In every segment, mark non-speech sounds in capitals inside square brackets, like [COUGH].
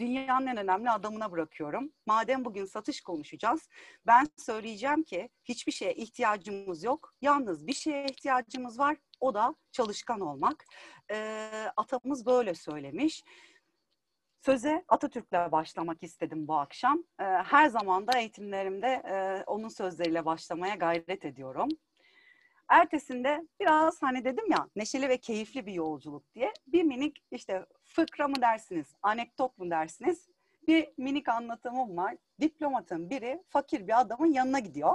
dünyanın en önemli adamına bırakıyorum. Madem bugün satış konuşacağız, ben söyleyeceğim ki hiçbir şeye ihtiyacımız yok. Yalnız bir şeye ihtiyacımız var, o da çalışkan olmak. E, atamız böyle söylemiş. Söze Atatürk'le başlamak istedim bu akşam. E, her zaman da eğitimlerimde e, onun sözleriyle başlamaya gayret ediyorum. Ertesinde biraz hani dedim ya neşeli ve keyifli bir yolculuk diye bir minik işte fıkra mı dersiniz, anekdot mu dersiniz bir minik anlatımım var. Diplomatın biri fakir bir adamın yanına gidiyor.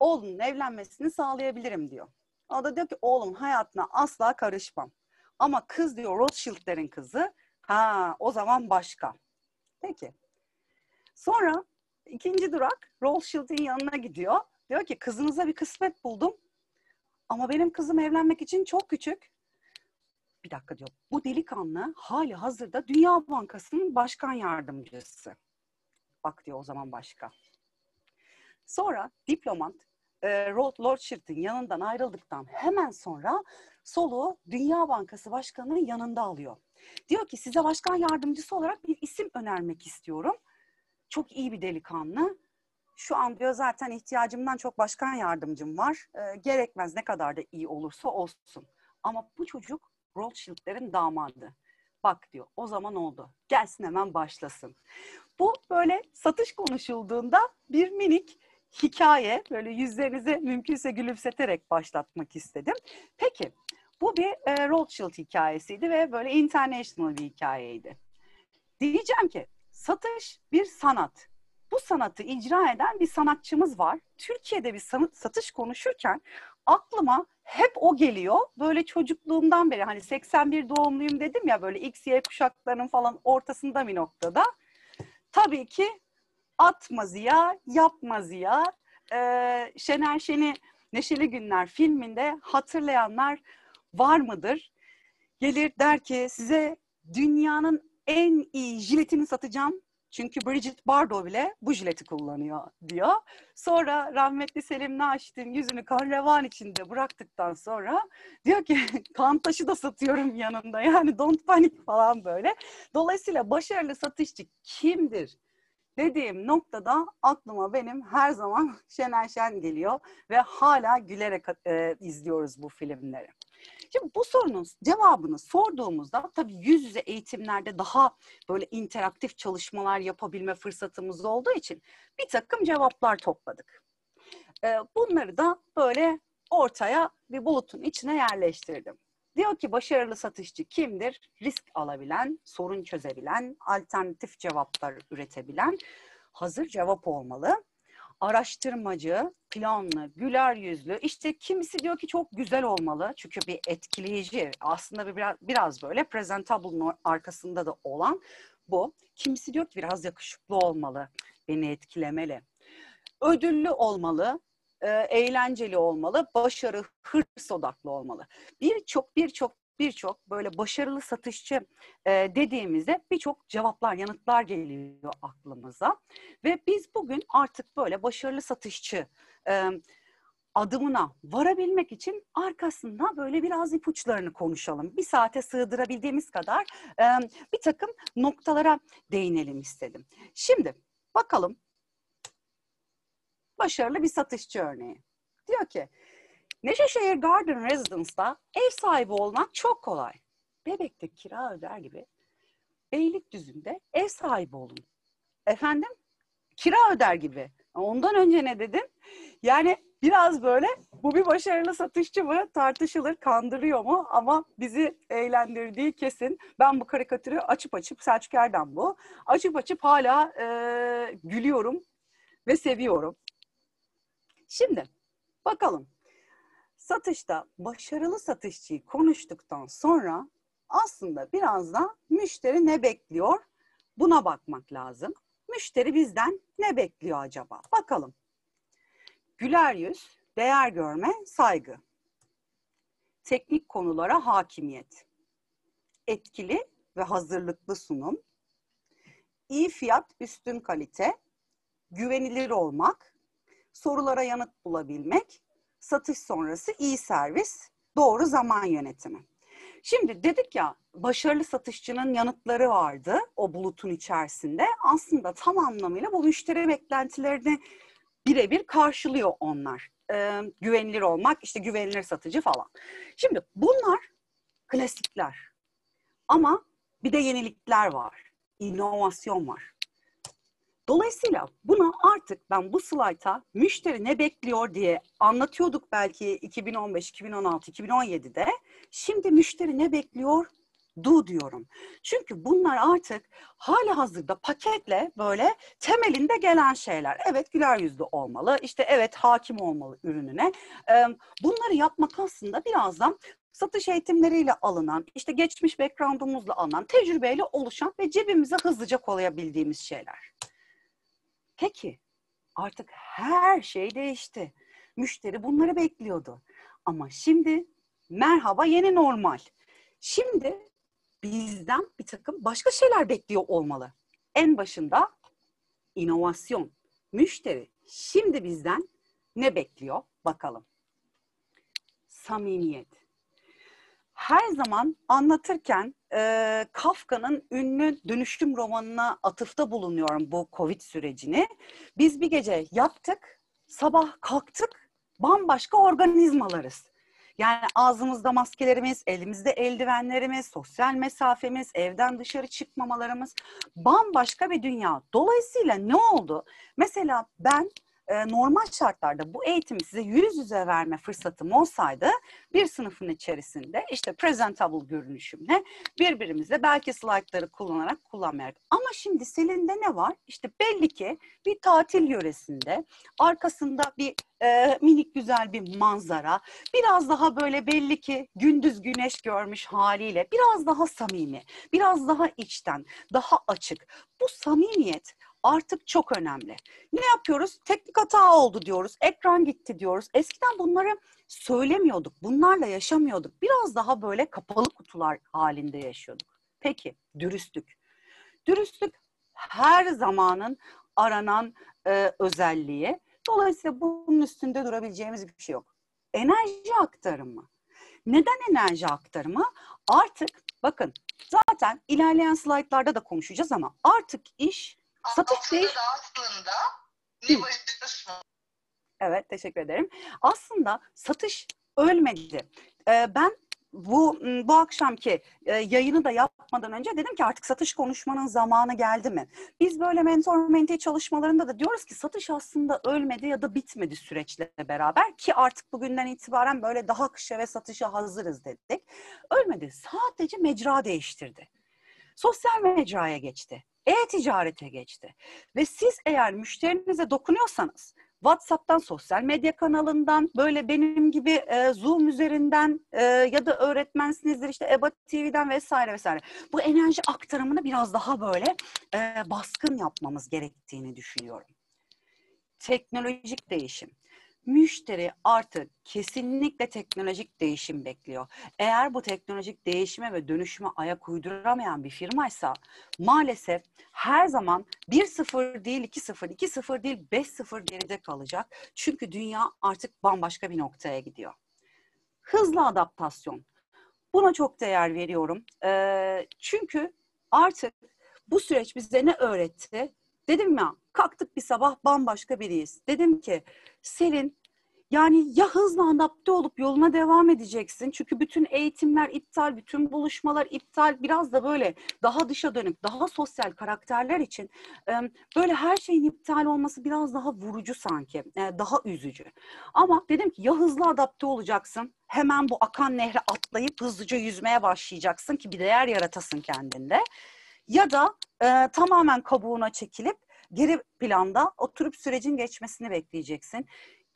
Oğlunun evlenmesini sağlayabilirim diyor. O da diyor ki oğlum hayatına asla karışmam. Ama kız diyor Rothschild'lerin kızı. Ha o zaman başka. Peki. Sonra ikinci durak Rothschild'in yanına gidiyor. Diyor ki kızınıza bir kısmet buldum. Ama benim kızım evlenmek için çok küçük. Bir dakika diyor. Bu delikanlı hali hazırda Dünya Bankası'nın başkan yardımcısı. Bak diyor o zaman başka. Sonra diplomat e, Lord Shirt'in yanından ayrıldıktan hemen sonra soluğu Dünya Bankası Başkanı'nın yanında alıyor. Diyor ki size başkan yardımcısı olarak bir isim önermek istiyorum. Çok iyi bir delikanlı şu an diyor zaten ihtiyacımdan çok başkan yardımcım var. E, gerekmez ne kadar da iyi olursa olsun. Ama bu çocuk Rothschild'lerin damadı. Bak diyor o zaman oldu. Gelsin hemen başlasın. Bu böyle satış konuşulduğunda bir minik hikaye böyle yüzlerinizi mümkünse gülümseterek başlatmak istedim. Peki bu bir e, Rothschild hikayesiydi ve böyle international bir hikayeydi. Diyeceğim ki satış bir sanat bu sanatı icra eden bir sanatçımız var. Türkiye'de bir sanat, satış konuşurken aklıma hep o geliyor. Böyle çocukluğumdan beri hani 81 doğumluyum dedim ya böyle X, Y kuşaklarının falan ortasında bir noktada. Tabii ki atma ziya, yapma ziya. Ee, Şener Şen'i Neşeli Günler filminde hatırlayanlar var mıdır? Gelir der ki size dünyanın en iyi jiletini satacağım çünkü Bridget Bardot bile bu jileti kullanıyor diyor. Sonra rahmetli Selim Naşit'in yüzünü kan içinde bıraktıktan sonra diyor ki [LAUGHS] kan taşı da satıyorum yanında yani don't panic falan böyle. Dolayısıyla başarılı satışçı kimdir? dediğim noktada aklıma benim her zaman [LAUGHS] Şener Şen geliyor ve hala gülerek e, izliyoruz bu filmleri. Şimdi bu sorunun cevabını sorduğumuzda tabii yüz yüze eğitimlerde daha böyle interaktif çalışmalar yapabilme fırsatımız olduğu için bir takım cevaplar topladık. Bunları da böyle ortaya bir bulutun içine yerleştirdim. Diyor ki başarılı satışçı kimdir? Risk alabilen, sorun çözebilen, alternatif cevaplar üretebilen hazır cevap olmalı araştırmacı, planlı, güler yüzlü. İşte kimisi diyor ki çok güzel olmalı. Çünkü bir etkileyici, aslında bir biraz, biraz böyle presentable'ın arkasında da olan bu. Kimisi diyor ki biraz yakışıklı olmalı, beni etkilemeli. Ödüllü olmalı, e, eğlenceli olmalı, başarı, hırs odaklı olmalı. Birçok birçok birçok böyle başarılı satışçı e, dediğimizde birçok cevaplar, yanıtlar geliyor aklımıza. Ve biz bugün artık böyle başarılı satışçı e, adımına varabilmek için arkasında böyle biraz ipuçlarını konuşalım. Bir saate sığdırabildiğimiz kadar e, bir takım noktalara değinelim istedim. Şimdi bakalım başarılı bir satışçı örneği. Diyor ki Neşeşehir Garden Residence'da ev sahibi olmak çok kolay. Bebek'te kira öder gibi Beylikdüzü'nde ev sahibi olun. Efendim? Kira öder gibi. Ondan önce ne dedin? Yani biraz böyle bu bir başarılı satışçı mı tartışılır, kandırıyor mu ama bizi eğlendirdiği kesin. Ben bu karikatürü açıp açıp Selçuk Erdem bu. Açıp açıp hala e, gülüyorum ve seviyorum. Şimdi bakalım satışta başarılı satışçıyı konuştuktan sonra aslında biraz da müşteri ne bekliyor? Buna bakmak lazım. Müşteri bizden ne bekliyor acaba? Bakalım. Güler yüz, değer görme, saygı. Teknik konulara hakimiyet. Etkili ve hazırlıklı sunum. İyi fiyat, üstün kalite. Güvenilir olmak. Sorulara yanıt bulabilmek satış sonrası iyi servis, doğru zaman yönetimi. Şimdi dedik ya başarılı satışçının yanıtları vardı o bulutun içerisinde. Aslında tam anlamıyla bu müşteri beklentilerini birebir karşılıyor onlar. Ee, güvenilir olmak, işte güvenilir satıcı falan. Şimdi bunlar klasikler. Ama bir de yenilikler var. inovasyon var. Dolayısıyla buna artık ben bu slayta müşteri ne bekliyor diye anlatıyorduk belki 2015, 2016, 2017'de. Şimdi müşteri ne bekliyor? Do diyorum. Çünkü bunlar artık hali hazırda paketle böyle temelinde gelen şeyler. Evet güler yüzlü olmalı, işte evet hakim olmalı ürününe. Bunları yapmak aslında birazdan satış eğitimleriyle alınan, işte geçmiş background'umuzla alınan, tecrübeyle oluşan ve cebimize hızlıca koyabildiğimiz şeyler. Peki artık her şey değişti. Müşteri bunları bekliyordu. Ama şimdi merhaba yeni normal. Şimdi bizden bir takım başka şeyler bekliyor olmalı. En başında inovasyon. Müşteri şimdi bizden ne bekliyor bakalım. Samimiyet. Her zaman anlatırken e, Kafka'nın ünlü dönüşüm romanına atıfta bulunuyorum bu Covid sürecini. Biz bir gece yaptık, sabah kalktık, bambaşka organizmalarız. Yani ağzımızda maskelerimiz, elimizde eldivenlerimiz, sosyal mesafemiz, evden dışarı çıkmamalarımız bambaşka bir dünya. Dolayısıyla ne oldu? Mesela ben e, normal şartlarda bu eğitimi size yüz yüze verme fırsatım olsaydı bir sınıfın içerisinde işte presentable görünüşümle birbirimizle belki slaytları kullanarak kullanmayarak. Ama şimdi Selin'de ne var? İşte belli ki bir tatil yöresinde arkasında bir e, minik güzel bir manzara. Biraz daha böyle belli ki gündüz güneş görmüş haliyle biraz daha samimi, biraz daha içten, daha açık. Bu samimiyet artık çok önemli. Ne yapıyoruz? Teknik hata oldu diyoruz, ekran gitti diyoruz. Eskiden bunları söylemiyorduk, bunlarla yaşamıyorduk. Biraz daha böyle kapalı kutular halinde yaşıyorduk. Peki, dürüstlük. Dürüstlük her zamanın aranan e, özelliği. Dolayısıyla bunun üstünde durabileceğimiz bir şey yok. Enerji aktarımı. Neden enerji aktarımı? Artık bakın zaten ilerleyen slaytlarda da konuşacağız ama artık iş satış değil. aslında bir Evet teşekkür ederim. Aslında satış ölmedi. Ee, ben bu bu akşamki e, yayını da yapmadan önce dedim ki artık satış konuşmanın zamanı geldi mi? Biz böyle mentor menti çalışmalarında da diyoruz ki satış aslında ölmedi ya da bitmedi süreçle beraber ki artık bugünden itibaren böyle daha kışa ve satışa hazırız dedik. Ölmedi. Sadece mecra değiştirdi. Sosyal mecraya geçti. E-ticarete geçti. Ve siz eğer müşterinize dokunuyorsanız WhatsApp'tan, sosyal medya kanalından, böyle benim gibi e, Zoom üzerinden e, ya da öğretmensinizdir işte EBA TV'den vesaire vesaire. Bu enerji aktarımını biraz daha böyle e, baskın yapmamız gerektiğini düşünüyorum. Teknolojik değişim müşteri artık kesinlikle teknolojik değişim bekliyor. Eğer bu teknolojik değişime ve dönüşüme ayak uyduramayan bir firmaysa maalesef her zaman 1-0 değil 2-0, 2-0 değil 5-0 geride kalacak. Çünkü dünya artık bambaşka bir noktaya gidiyor. Hızlı adaptasyon. Buna çok değer veriyorum. Ee, çünkü artık bu süreç bize ne öğretti? Dedim ya kalktık bir sabah bambaşka biriyiz. Dedim ki Selin yani ya hızla adapte olup yoluna devam edeceksin. Çünkü bütün eğitimler iptal, bütün buluşmalar iptal. Biraz da böyle daha dışa dönük, daha sosyal karakterler için böyle her şeyin iptal olması biraz daha vurucu sanki, daha üzücü. Ama dedim ki ya hızlı adapte olacaksın, hemen bu akan nehre atlayıp hızlıca yüzmeye başlayacaksın ki bir değer yaratasın kendinde. Ya da tamamen kabuğuna çekilip geri planda oturup sürecin geçmesini bekleyeceksin.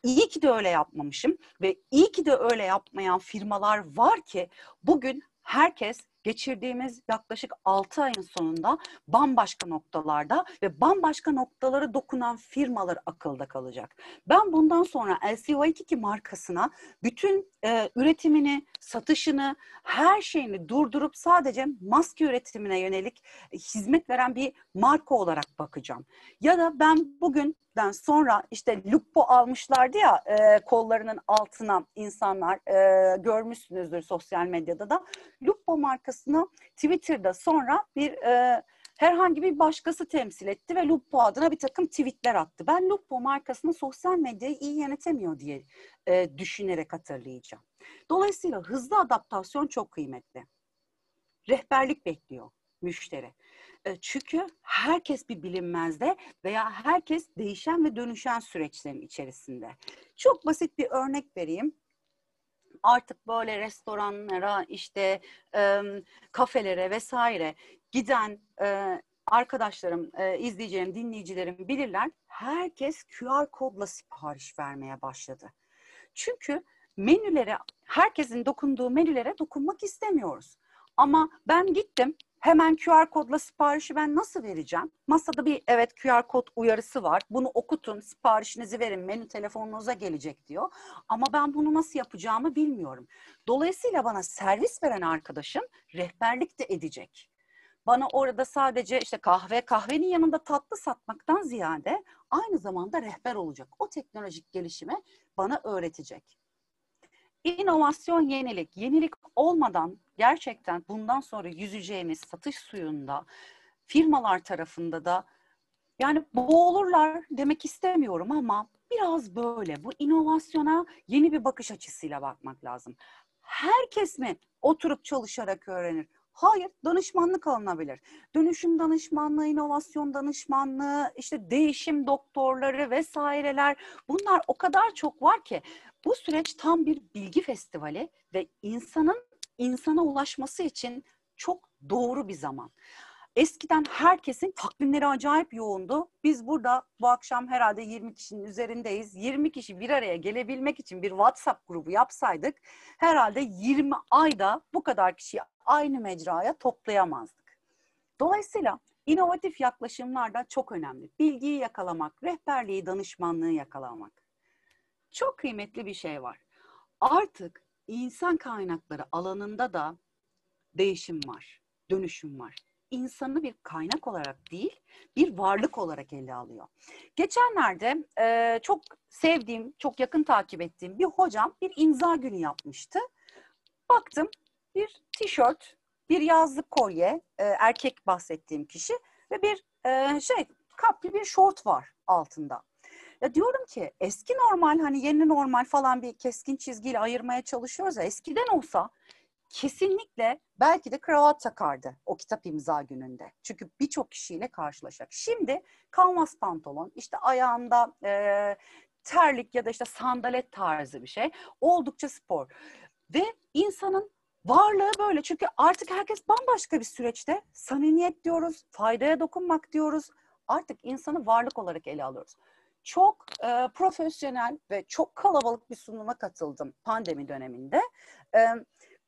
İyi ki de öyle yapmamışım ve iyi ki de öyle yapmayan firmalar var ki bugün herkes geçirdiğimiz yaklaşık 6 ayın sonunda bambaşka noktalarda ve bambaşka noktalara dokunan firmalar akılda kalacak. Ben bundan sonra LCO2 markasına bütün e, üretimini, satışını, her şeyini durdurup sadece maske üretimine yönelik hizmet veren bir marka olarak bakacağım. Ya da ben bugünden sonra işte Lupo almışlardı ya e, kollarının altına insanlar e, görmüşsünüzdür sosyal medyada da. Lupo markasını Twitter'da sonra bir e, herhangi bir başkası temsil etti ve Lupo adına bir takım tweetler attı. Ben Lupo markasını sosyal medyayı iyi yönetemiyor diye e, düşünerek hatırlayacağım. Dolayısıyla hızlı adaptasyon çok kıymetli. Rehberlik bekliyor müşteri. E, çünkü herkes bir bilinmezde veya herkes değişen ve dönüşen süreçlerin içerisinde. Çok basit bir örnek vereyim artık böyle restoranlara işte kafelere vesaire giden e, arkadaşlarım, e, izleyicilerim, dinleyicilerim bilirler. Herkes QR kodla sipariş vermeye başladı. Çünkü menülere, herkesin dokunduğu menülere dokunmak istemiyoruz. Ama ben gittim Hemen QR kodla siparişi ben nasıl vereceğim? Masada bir evet QR kod uyarısı var. Bunu okutun, siparişinizi verin, menü telefonunuza gelecek diyor. Ama ben bunu nasıl yapacağımı bilmiyorum. Dolayısıyla bana servis veren arkadaşım rehberlik de edecek. Bana orada sadece işte kahve, kahvenin yanında tatlı satmaktan ziyade aynı zamanda rehber olacak. O teknolojik gelişimi bana öğretecek. İnovasyon yenilik. Yenilik olmadan gerçekten bundan sonra yüzeceğimiz satış suyunda firmalar tarafında da yani boğulurlar demek istemiyorum ama biraz böyle bu inovasyona yeni bir bakış açısıyla bakmak lazım. Herkes mi oturup çalışarak öğrenir? Hayır, danışmanlık alınabilir. Dönüşüm danışmanlığı, inovasyon danışmanlığı, işte değişim doktorları vesaireler bunlar o kadar çok var ki bu süreç tam bir bilgi festivali ve insanın insana ulaşması için çok doğru bir zaman. Eskiden herkesin takvimleri acayip yoğundu. Biz burada bu akşam herhalde 20 kişinin üzerindeyiz. 20 kişi bir araya gelebilmek için bir WhatsApp grubu yapsaydık herhalde 20 ayda bu kadar kişiyi aynı mecraya toplayamazdık. Dolayısıyla inovatif yaklaşımlar da çok önemli. Bilgiyi yakalamak, rehberliği, danışmanlığı yakalamak. Çok kıymetli bir şey var. Artık insan kaynakları alanında da değişim var, dönüşüm var. İnsanı bir kaynak olarak değil, bir varlık olarak ele alıyor. Geçenlerde e, çok sevdiğim, çok yakın takip ettiğim bir hocam bir imza günü yapmıştı. Baktım bir tişört, bir yazlık kolye, e, erkek bahsettiğim kişi ve bir e, şey kaplı bir şort var altında. Ya diyorum ki eski normal hani yeni normal falan bir keskin çizgiyle ayırmaya çalışıyoruz ya eskiden olsa kesinlikle belki de kravat takardı o kitap imza gününde. Çünkü birçok kişiyle karşılaşacak. Şimdi kanvas pantolon, işte ayağında e, terlik ya da işte sandalet tarzı bir şey. Oldukça spor. Ve insanın varlığı böyle. Çünkü artık herkes bambaşka bir süreçte. Samimiyet diyoruz, faydaya dokunmak diyoruz. Artık insanı varlık olarak ele alıyoruz çok e, profesyonel ve çok kalabalık bir sunuma katıldım pandemi döneminde. E,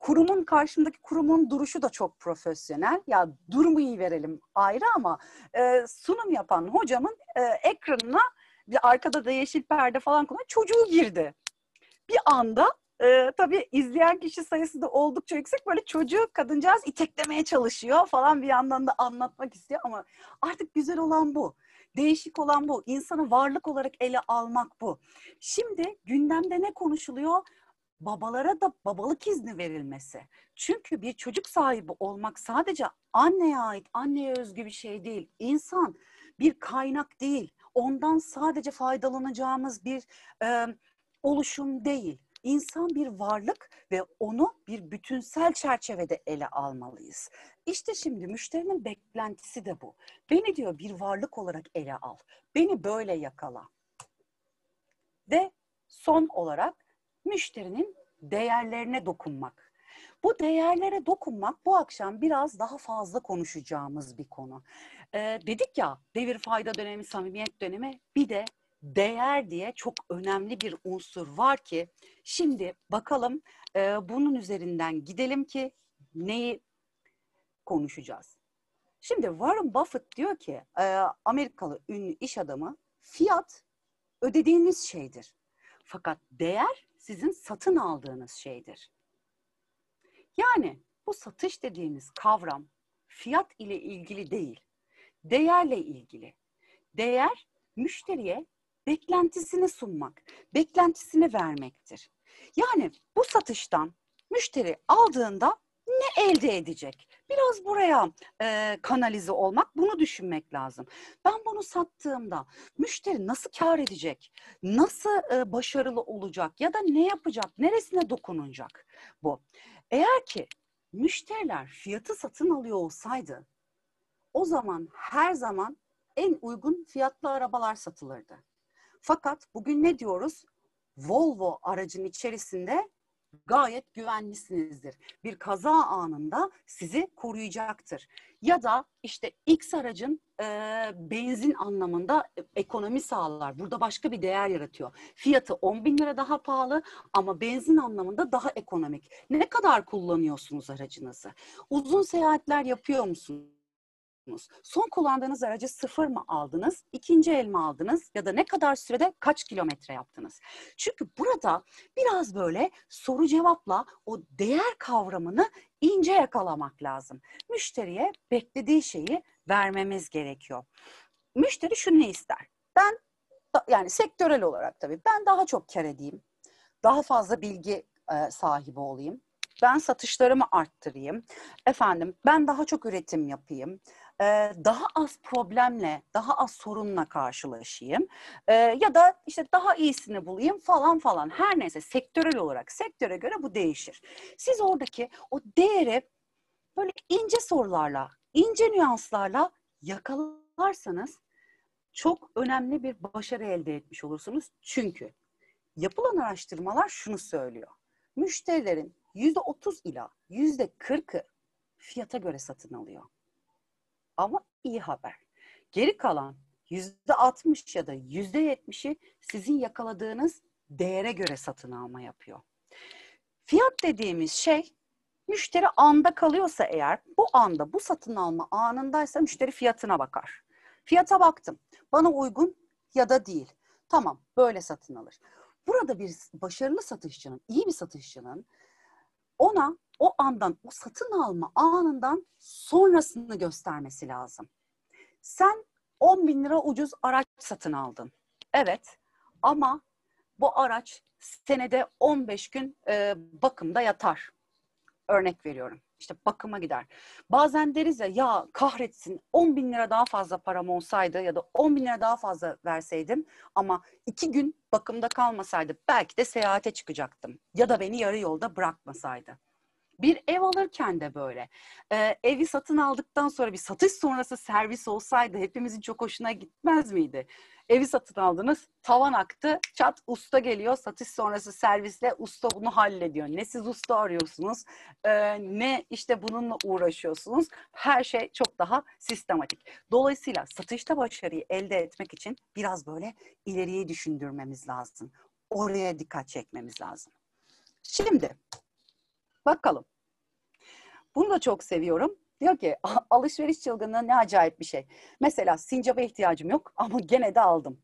kurumun karşımdaki kurumun duruşu da çok profesyonel. Ya durumu iyi verelim ayrı ama e, sunum yapan hocamın e, ekranına bir arkada da yeşil perde falan kullanan çocuğu girdi. Bir anda e, tabii izleyen kişi sayısı da oldukça yüksek. Böyle çocuğu kadıncağız iteklemeye çalışıyor falan bir yandan da anlatmak istiyor ama artık güzel olan bu. Değişik olan bu. İnsanı varlık olarak ele almak bu. Şimdi gündemde ne konuşuluyor? Babalara da babalık izni verilmesi. Çünkü bir çocuk sahibi olmak sadece anneye ait, anneye özgü bir şey değil. İnsan bir kaynak değil. Ondan sadece faydalanacağımız bir e, oluşum değil. İnsan bir varlık ve onu bir bütünsel çerçevede ele almalıyız. İşte şimdi müşterinin beklentisi de bu. Beni diyor bir varlık olarak ele al. Beni böyle yakala. Ve son olarak müşterinin değerlerine dokunmak. Bu değerlere dokunmak bu akşam biraz daha fazla konuşacağımız bir konu. Ee, dedik ya devir fayda dönemi, samimiyet dönemi bir de değer diye çok önemli bir unsur var ki şimdi bakalım e, bunun üzerinden gidelim ki neyi konuşacağız. Şimdi Warren Buffett diyor ki e, Amerikalı ünlü iş adamı fiyat ödediğiniz şeydir. Fakat değer sizin satın aldığınız şeydir. Yani bu satış dediğimiz kavram fiyat ile ilgili değil, değerle ilgili. Değer müşteriye beklentisini sunmak, beklentisini vermektir. Yani bu satıştan müşteri aldığında ne elde edecek? Biraz buraya e, kanalize olmak, bunu düşünmek lazım. Ben bunu sattığımda müşteri nasıl kar edecek? Nasıl e, başarılı olacak? Ya da ne yapacak? Neresine dokunacak bu? Eğer ki müşteriler fiyatı satın alıyor olsaydı o zaman her zaman en uygun fiyatlı arabalar satılırdı. Fakat bugün ne diyoruz? Volvo aracın içerisinde gayet güvenlisinizdir. Bir kaza anında sizi koruyacaktır. Ya da işte X aracın e, benzin anlamında ekonomi sağlar. Burada başka bir değer yaratıyor. Fiyatı 10 bin lira daha pahalı ama benzin anlamında daha ekonomik. Ne kadar kullanıyorsunuz aracınızı? Uzun seyahatler yapıyor musunuz? Son kullandığınız aracı sıfır mı aldınız, ikinci el mi aldınız ya da ne kadar sürede kaç kilometre yaptınız? Çünkü burada biraz böyle soru cevapla o değer kavramını ince yakalamak lazım. Müşteriye beklediği şeyi vermemiz gerekiyor. Müşteri şunu ister. Ben yani sektörel olarak tabii ben daha çok kar edeyim. Daha fazla bilgi e, sahibi olayım. Ben satışlarımı arttırayım. Efendim ben daha çok üretim yapayım daha az problemle, daha az sorunla karşılaşayım ya da işte daha iyisini bulayım falan falan. Her neyse sektörel olarak sektöre göre bu değişir. Siz oradaki o değeri böyle ince sorularla, ince nüanslarla yakalarsanız çok önemli bir başarı elde etmiş olursunuz. Çünkü yapılan araştırmalar şunu söylüyor. Müşterilerin yüzde otuz ila yüzde kırkı fiyata göre satın alıyor. Ama iyi haber. Geri kalan yüzde 60 ya da yüzde 70'i sizin yakaladığınız değere göre satın alma yapıyor. Fiyat dediğimiz şey müşteri anda kalıyorsa eğer bu anda bu satın alma anındaysa müşteri fiyatına bakar. Fiyata baktım. Bana uygun ya da değil. Tamam böyle satın alır. Burada bir başarılı satışçının, iyi bir satışçının ona o andan, o satın alma anından sonrasını göstermesi lazım. Sen 10 bin lira ucuz araç satın aldın. Evet ama bu araç senede 15 gün e, bakımda yatar. Örnek veriyorum. İşte bakıma gider. Bazen deriz ya ya kahretsin 10 bin lira daha fazla param olsaydı ya da 10 bin lira daha fazla verseydim ama iki gün bakımda kalmasaydı belki de seyahate çıkacaktım. Ya da beni yarı yolda bırakmasaydı. Bir ev alırken de böyle. Ee, evi satın aldıktan sonra bir satış sonrası servis olsaydı hepimizin çok hoşuna gitmez miydi? Evi satın aldınız, tavan aktı, çat usta geliyor, satış sonrası servisle usta bunu hallediyor. Ne siz usta arıyorsunuz, e, ne işte bununla uğraşıyorsunuz. Her şey çok daha sistematik. Dolayısıyla satışta başarıyı elde etmek için biraz böyle ileriyi düşündürmemiz lazım. Oraya dikkat çekmemiz lazım. Şimdi Bakalım. Bunu da çok seviyorum. Diyor ki alışveriş çılgınlığı ne acayip bir şey. Mesela sincaba ihtiyacım yok ama gene de aldım.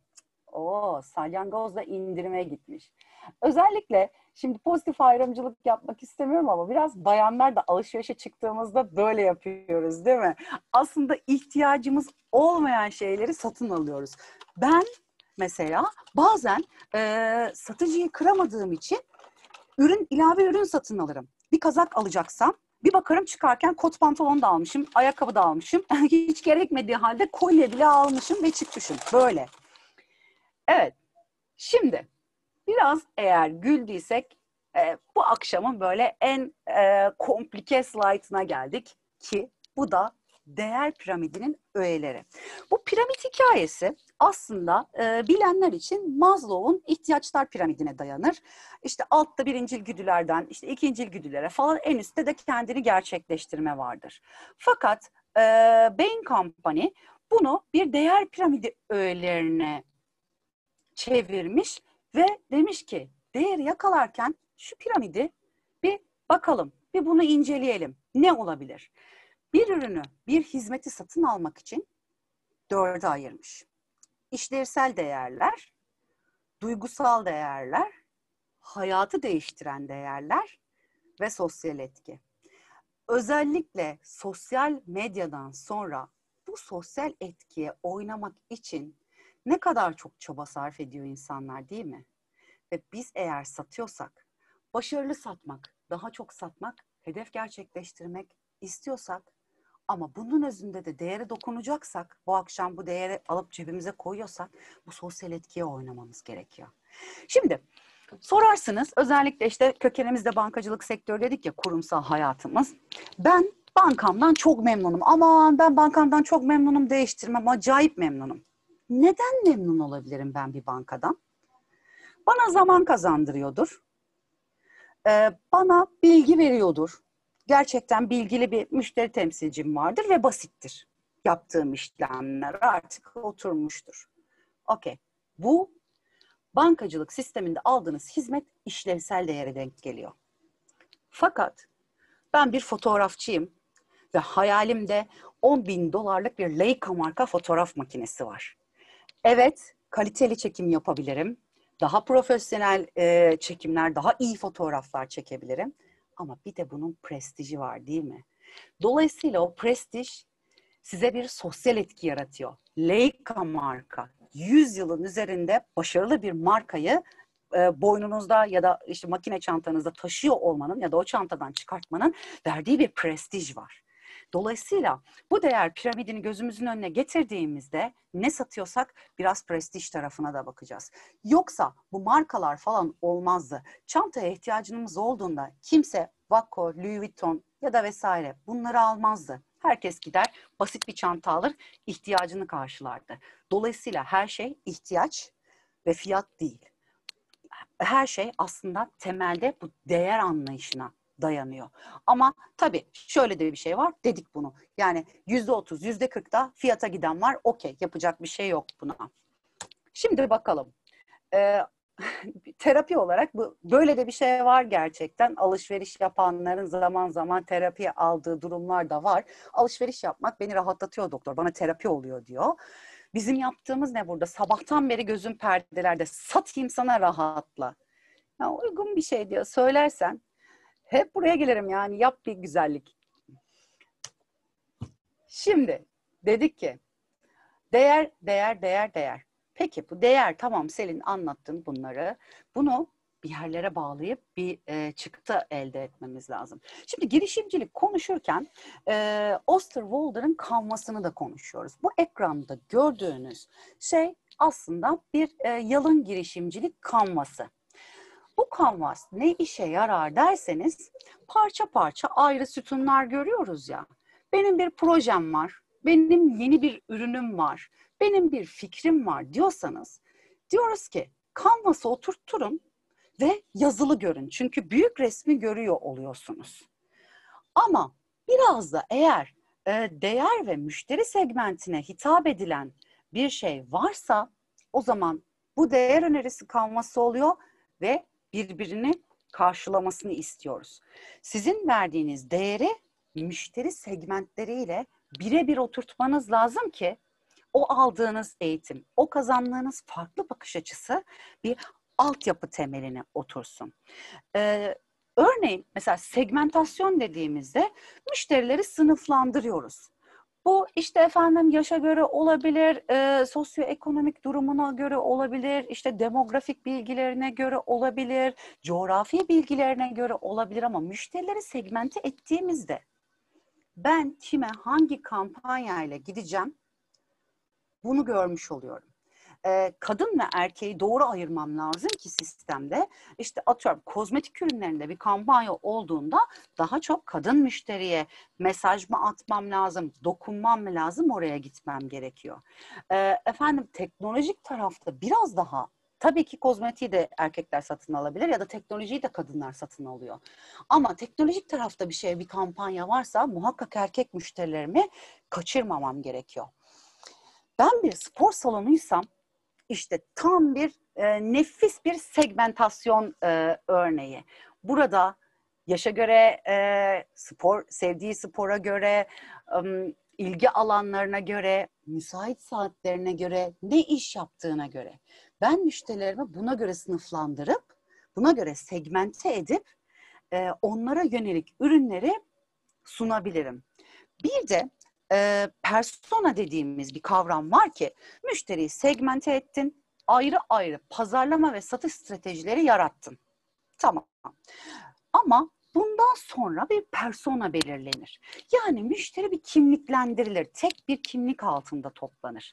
Oo, salyangoz da indirime gitmiş. Özellikle şimdi pozitif ayrımcılık yapmak istemiyorum ama biraz bayanlar da alışverişe çıktığımızda böyle yapıyoruz değil mi? Aslında ihtiyacımız olmayan şeyleri satın alıyoruz. Ben mesela bazen e, satıcıyı kıramadığım için ürün ilave ürün satın alırım bir kazak alacaksam bir bakarım çıkarken kot pantolon da almışım, ayakkabı da almışım. [LAUGHS] Hiç gerekmediği halde kolye bile almışım ve çıkmışım. Böyle. Evet. Şimdi biraz eğer güldüysek e, bu akşamın böyle en e, komplike slaytına geldik ki bu da değer piramidinin öğeleri. Bu piramit hikayesi aslında e, bilenler için Maslow'un ihtiyaçlar piramidine dayanır. İşte altta birincil güdülerden işte ikincil güdülere falan en üstte de kendini gerçekleştirme vardır. Fakat e, Bain Company bunu bir değer piramidi öğelerine çevirmiş ve demiş ki değeri yakalarken şu piramidi bir bakalım, bir bunu inceleyelim. Ne olabilir? Bir ürünü, bir hizmeti satın almak için dörde ayırmış. İşlevsel değerler, duygusal değerler, hayatı değiştiren değerler ve sosyal etki. Özellikle sosyal medyadan sonra bu sosyal etkiye oynamak için ne kadar çok çaba sarf ediyor insanlar değil mi? Ve biz eğer satıyorsak, başarılı satmak, daha çok satmak, hedef gerçekleştirmek istiyorsak ama bunun özünde de değere dokunacaksak, bu akşam bu değeri alıp cebimize koyuyorsak bu sosyal etkiye oynamamız gerekiyor. Şimdi sorarsınız özellikle işte kökenimizde bankacılık sektörü dedik ya kurumsal hayatımız. Ben bankamdan çok memnunum. Aman ben bankamdan çok memnunum değiştirmem. Acayip memnunum. Neden memnun olabilirim ben bir bankadan? Bana zaman kazandırıyordur. Ee, bana bilgi veriyordur. Gerçekten bilgili bir müşteri temsilcim vardır ve basittir. Yaptığım işlemler artık oturmuştur. Okey. Bu bankacılık sisteminde aldığınız hizmet işlevsel değere denk geliyor. Fakat ben bir fotoğrafçıyım ve hayalimde 10 bin dolarlık bir Leica marka fotoğraf makinesi var. Evet, kaliteli çekim yapabilirim. Daha profesyonel e, çekimler, daha iyi fotoğraflar çekebilirim. Ama bir de bunun prestiji var değil mi? Dolayısıyla o prestij size bir sosyal etki yaratıyor. Leica marka 100 yılın üzerinde başarılı bir markayı e, boynunuzda ya da işte makine çantanızda taşıyor olmanın ya da o çantadan çıkartmanın verdiği bir prestij var. Dolayısıyla bu değer piramidini gözümüzün önüne getirdiğimizde ne satıyorsak biraz prestij tarafına da bakacağız. Yoksa bu markalar falan olmazdı. Çantaya ihtiyacımız olduğunda kimse Wacko, Louis Vuitton ya da vesaire bunları almazdı. Herkes gider basit bir çanta alır, ihtiyacını karşılardı. Dolayısıyla her şey ihtiyaç ve fiyat değil. Her şey aslında temelde bu değer anlayışına dayanıyor. Ama tabii şöyle de bir şey var. Dedik bunu. Yani yüzde otuz, yüzde kırkta fiyata giden var. Okey yapacak bir şey yok buna. Şimdi bakalım. Ee, [LAUGHS] terapi olarak bu böyle de bir şey var gerçekten. Alışveriş yapanların zaman zaman terapi aldığı durumlar da var. Alışveriş yapmak beni rahatlatıyor doktor. Bana terapi oluyor diyor. Bizim yaptığımız ne burada? Sabahtan beri gözüm perdelerde. Satayım sana rahatla. Ya uygun bir şey diyor. Söylersen hep buraya gelirim yani yap bir güzellik. Şimdi dedik ki değer, değer, değer, değer. Peki bu değer tamam Selin anlattın bunları. Bunu bir yerlere bağlayıp bir e, çıktı elde etmemiz lazım. Şimdi girişimcilik konuşurken e, Osterwalder'ın kanvasını da konuşuyoruz. Bu ekranda gördüğünüz şey aslında bir e, yalın girişimcilik kanvası. Bu kanvas ne işe yarar derseniz parça parça ayrı sütunlar görüyoruz ya. Benim bir projem var, benim yeni bir ürünüm var, benim bir fikrim var diyorsanız diyoruz ki kanvası oturtturun ve yazılı görün. Çünkü büyük resmi görüyor oluyorsunuz. Ama biraz da eğer e, değer ve müşteri segmentine hitap edilen bir şey varsa o zaman bu değer önerisi kanvası oluyor ve birbirini karşılamasını istiyoruz. Sizin verdiğiniz değeri müşteri segmentleriyle birebir oturtmanız lazım ki o aldığınız eğitim, o kazandığınız farklı bakış açısı bir altyapı temeline otursun. Ee, örneğin mesela segmentasyon dediğimizde müşterileri sınıflandırıyoruz. Bu işte efendim yaşa göre olabilir, e, sosyoekonomik durumuna göre olabilir, işte demografik bilgilerine göre olabilir, coğrafi bilgilerine göre olabilir ama müşterileri segmente ettiğimizde ben kime hangi kampanyayla gideceğim bunu görmüş oluyorum kadın ve erkeği doğru ayırmam lazım ki sistemde. İşte atıyorum kozmetik ürünlerinde bir kampanya olduğunda daha çok kadın müşteriye mesaj mı atmam lazım, dokunmam mı lazım oraya gitmem gerekiyor. Efendim teknolojik tarafta biraz daha Tabii ki kozmetiği de erkekler satın alabilir ya da teknolojiyi de kadınlar satın alıyor. Ama teknolojik tarafta bir şey, bir kampanya varsa muhakkak erkek müşterilerimi kaçırmamam gerekiyor. Ben bir spor salonuysam işte tam bir e, nefis bir segmentasyon e, örneği. Burada yaşa göre, e, spor sevdiği spora göre, e, ilgi alanlarına göre, müsait saatlerine göre, ne iş yaptığına göre. Ben müşterilerimi buna göre sınıflandırıp, buna göre segmente edip e, onlara yönelik ürünleri sunabilirim. Bir de e, persona dediğimiz bir kavram var ki müşteriyi segmente ettin, ayrı ayrı pazarlama ve satış stratejileri yarattın. Tamam. Ama bundan sonra bir persona belirlenir. Yani müşteri bir kimliklendirilir. Tek bir kimlik altında toplanır.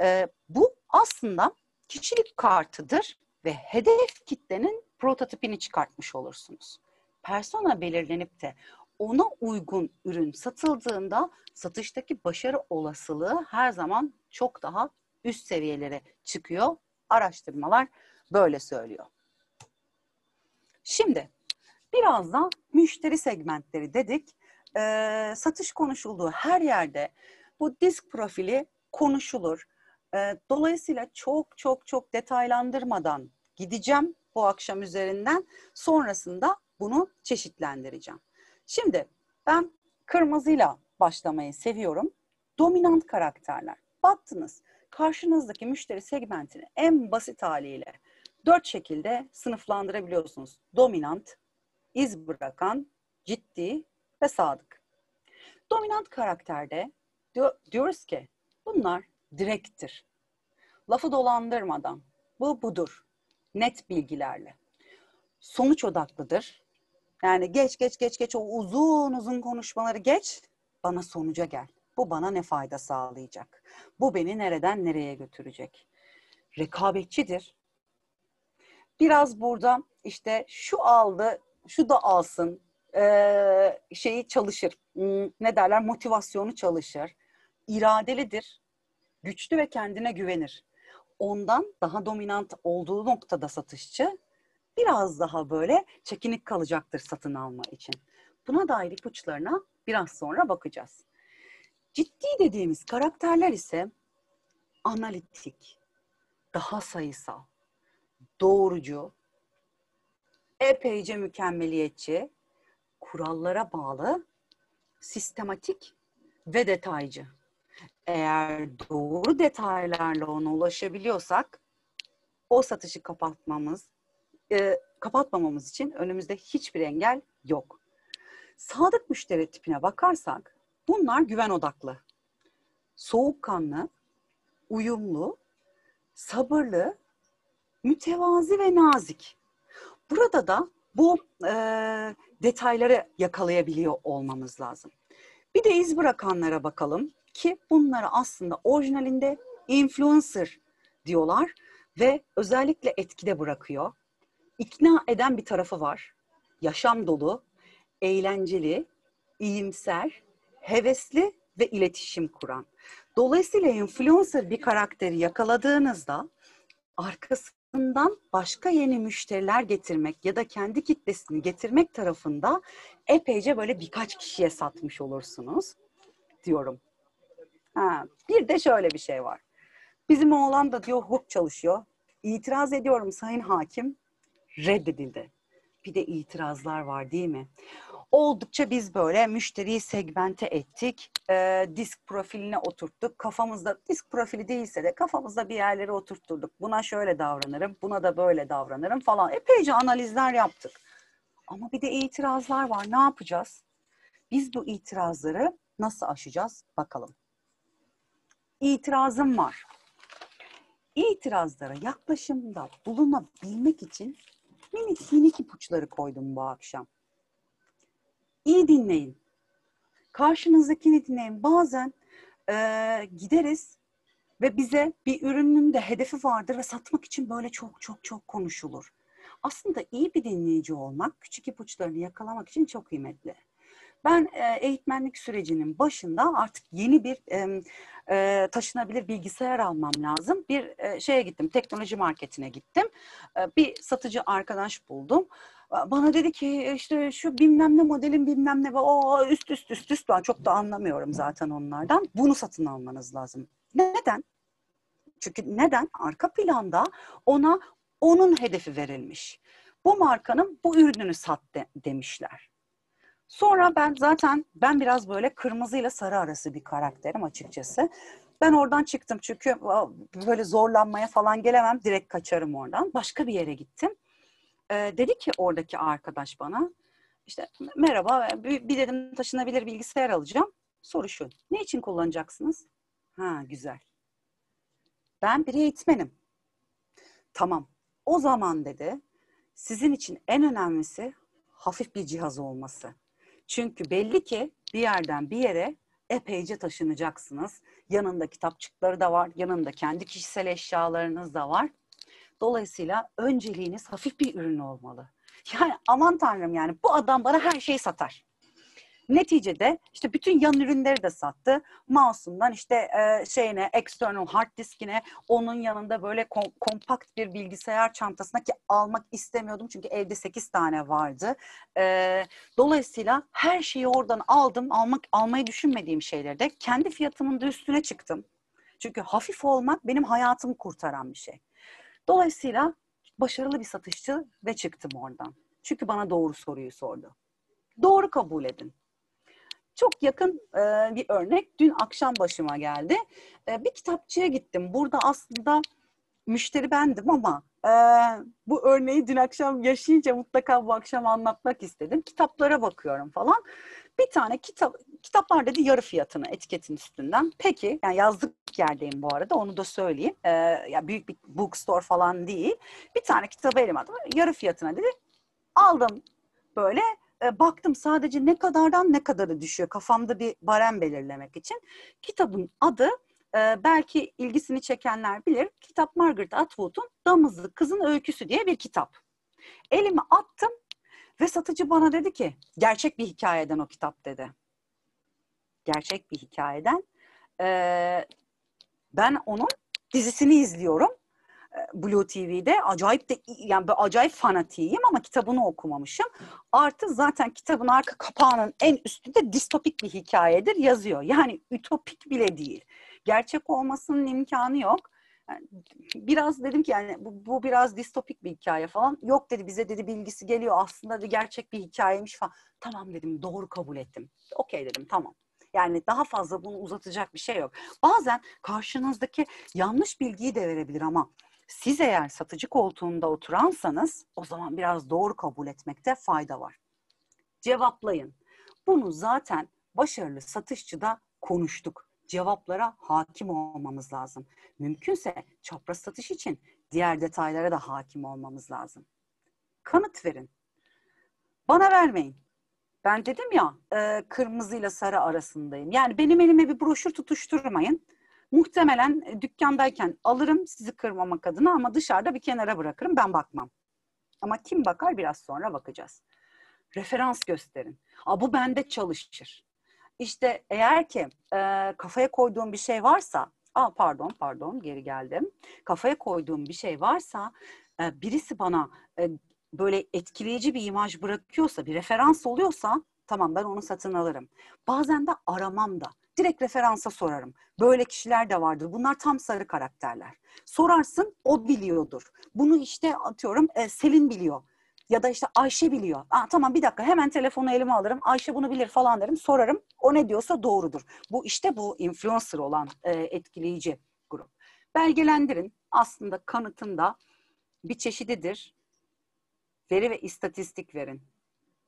Ee, bu aslında kişilik kartıdır ve hedef kitlenin prototipini çıkartmış olursunuz. Persona belirlenip de ona uygun ürün satıldığında satıştaki başarı olasılığı her zaman çok daha üst seviyelere çıkıyor. Araştırmalar böyle söylüyor. Şimdi biraz da müşteri segmentleri dedik. Ee, satış konuşulduğu her yerde bu disk profili konuşulur. Ee, dolayısıyla çok çok çok detaylandırmadan gideceğim bu akşam üzerinden. Sonrasında bunu çeşitlendireceğim. Şimdi ben kırmızıyla başlamayı seviyorum. Dominant karakterler. Baktınız karşınızdaki müşteri segmentini en basit haliyle dört şekilde sınıflandırabiliyorsunuz. Dominant, iz bırakan, ciddi ve sadık. Dominant karakterde diyoruz ki bunlar direkttir. Lafı dolandırmadan bu budur. Net bilgilerle. Sonuç odaklıdır. Yani geç geç geç geç o uzun uzun konuşmaları geç bana sonuca gel. Bu bana ne fayda sağlayacak? Bu beni nereden nereye götürecek? Rekabetçidir. Biraz burada işte şu aldı, şu da alsın şeyi çalışır. Hmm, ne derler? Motivasyonu çalışır. İradelidir. Güçlü ve kendine güvenir. Ondan daha dominant olduğu noktada satışçı biraz daha böyle çekinik kalacaktır satın alma için. Buna dair ipuçlarına biraz sonra bakacağız. Ciddi dediğimiz karakterler ise analitik, daha sayısal, doğrucu, epeyce mükemmeliyetçi, kurallara bağlı, sistematik ve detaycı. Eğer doğru detaylarla ona ulaşabiliyorsak o satışı kapatmamız, e, kapatmamamız için önümüzde hiçbir engel yok. Sadık müşteri tipine bakarsak bunlar güven odaklı, soğukkanlı, uyumlu, sabırlı, mütevazi ve nazik. Burada da bu e, detayları yakalayabiliyor olmamız lazım. Bir de iz bırakanlara bakalım ki bunları aslında orijinalinde influencer diyorlar ve özellikle etkide bırakıyor. İkna eden bir tarafı var. Yaşam dolu, eğlenceli, iyimser, hevesli ve iletişim kuran. Dolayısıyla influencer bir karakteri yakaladığınızda arkasından başka yeni müşteriler getirmek ya da kendi kitlesini getirmek tarafında epeyce böyle birkaç kişiye satmış olursunuz diyorum. Ha, bir de şöyle bir şey var. Bizim oğlan da diyor hukuk çalışıyor. İtiraz ediyorum sayın hakim reddedildi. Bir de itirazlar var değil mi? Oldukça biz böyle müşteriyi segmente ettik. E, disk profiline oturttuk. Kafamızda disk profili değilse de kafamızda bir yerlere oturtturduk. Buna şöyle davranırım, buna da böyle davranırım falan. Epeyce analizler yaptık. Ama bir de itirazlar var. Ne yapacağız? Biz bu itirazları nasıl aşacağız? Bakalım. İtirazım var. İtirazlara yaklaşımda bulunabilmek için minik minik ipuçları koydum bu akşam. İyi dinleyin. Karşınızdakini dinleyin. Bazen e, gideriz ve bize bir ürünün de hedefi vardır ve satmak için böyle çok çok çok konuşulur. Aslında iyi bir dinleyici olmak, küçük ipuçlarını yakalamak için çok kıymetli. Ben e, eğitmenlik sürecinin başında artık yeni bir e, e, taşınabilir bilgisayar almam lazım. Bir e, şeye gittim, teknoloji marketine gittim. E, bir satıcı arkadaş buldum. Bana dedi ki işte şu bilmem ne modelin bilmem ne ve o üst üst üst üst ben çok da anlamıyorum zaten onlardan. Bunu satın almanız lazım. Neden? Çünkü neden? Arka planda ona onun hedefi verilmiş. Bu markanın bu ürününü sat de, demişler. Sonra ben zaten ben biraz böyle kırmızıyla sarı arası bir karakterim açıkçası. Ben oradan çıktım çünkü böyle zorlanmaya falan gelemem. Direkt kaçarım oradan. Başka bir yere gittim. Ee, dedi ki oradaki arkadaş bana işte merhaba bir, dedim taşınabilir bilgisayar alacağım. Soru şu. Ne için kullanacaksınız? Ha güzel. Ben bir eğitmenim. Tamam. O zaman dedi sizin için en önemlisi hafif bir cihaz olması. Çünkü belli ki bir yerden bir yere epeyce taşınacaksınız. Yanında kitapçıkları da var, yanında kendi kişisel eşyalarınız da var. Dolayısıyla önceliğiniz hafif bir ürün olmalı. Yani aman tanrım yani bu adam bana her şeyi satar. Neticede işte bütün yan ürünleri de sattı. Mouse'undan işte e, şeyine, external hard diskine, onun yanında böyle kom- kompakt bir bilgisayar çantasına ki almak istemiyordum çünkü evde 8 tane vardı. E, dolayısıyla her şeyi oradan aldım. Almak almayı düşünmediğim şeyleri de kendi fiyatımın da üstüne çıktım. Çünkü hafif olmak benim hayatımı kurtaran bir şey. Dolayısıyla başarılı bir satışçı ve çıktım oradan. Çünkü bana doğru soruyu sordu. Doğru kabul edin. Çok yakın e, bir örnek dün akşam başıma geldi. E, bir kitapçıya gittim. Burada aslında müşteri bendim ama e, bu örneği dün akşam yaşayınca mutlaka bu akşam anlatmak istedim. Kitaplara bakıyorum falan. Bir tane kitap kitaplar dedi yarı fiyatına etiketin üstünden. Peki yani yazlık yerdeyim bu arada onu da söyleyeyim. Ee, ya büyük bir bookstore falan değil. Bir tane kitabı elime aldım. Yarı fiyatına dedi. Aldım böyle e, baktım sadece ne kadardan ne kadarı düşüyor kafamda bir barem belirlemek için. Kitabın adı e, belki ilgisini çekenler bilir. Kitap Margaret Atwood'un Damızlı Kızın Öyküsü diye bir kitap. Elimi attım ve satıcı bana dedi ki gerçek bir hikayeden o kitap dedi. Gerçek bir hikayeden. Ee, ben onun dizisini izliyorum. Blue TV'de acayip de yani böyle acayip fanatiyim ama kitabını okumamışım. Artı zaten kitabın arka kapağının en üstünde distopik bir hikayedir yazıyor. Yani ütopik bile değil. Gerçek olmasının imkanı yok. Yani biraz dedim ki yani bu, bu biraz distopik bir hikaye falan. Yok dedi bize dedi bilgisi geliyor aslında da gerçek bir hikayeymiş falan. Tamam dedim doğru kabul ettim. Okey dedim tamam. Yani daha fazla bunu uzatacak bir şey yok. Bazen karşınızdaki yanlış bilgiyi de verebilir ama siz eğer satıcı koltuğunda oturansanız o zaman biraz doğru kabul etmekte fayda var. Cevaplayın. Bunu zaten başarılı satışçıda konuştuk. Cevaplara hakim olmamız lazım. Mümkünse çapraz satış için diğer detaylara da hakim olmamız lazım. Kanıt verin. Bana vermeyin. Ben dedim ya e, kırmızıyla sarı arasındayım. Yani benim elime bir broşür tutuşturmayın Muhtemelen e, dükkandayken alırım sizi kırmamak adına ama dışarıda bir kenara bırakırım ben bakmam. Ama kim bakar biraz sonra bakacağız. Referans gösterin. Aa, bu bende çalışır. İşte eğer ki e, kafaya koyduğum bir şey varsa, aa pardon pardon geri geldim. Kafaya koyduğum bir şey varsa e, birisi bana e, böyle etkileyici bir imaj bırakıyorsa, bir referans oluyorsa tamam ben onu satın alırım. Bazen de aramam da direkt referansa sorarım. Böyle kişiler de vardır. Bunlar tam sarı karakterler. Sorarsın o biliyordur. Bunu işte atıyorum e, Selin biliyor. Ya da işte Ayşe biliyor. Aa, tamam bir dakika hemen telefonu elime alırım. Ayşe bunu bilir falan derim. Sorarım. O ne diyorsa doğrudur. Bu işte bu influencer olan e, etkileyici grup. Belgelendirin. Aslında kanıtında bir çeşididir. Veri ve istatistik verin.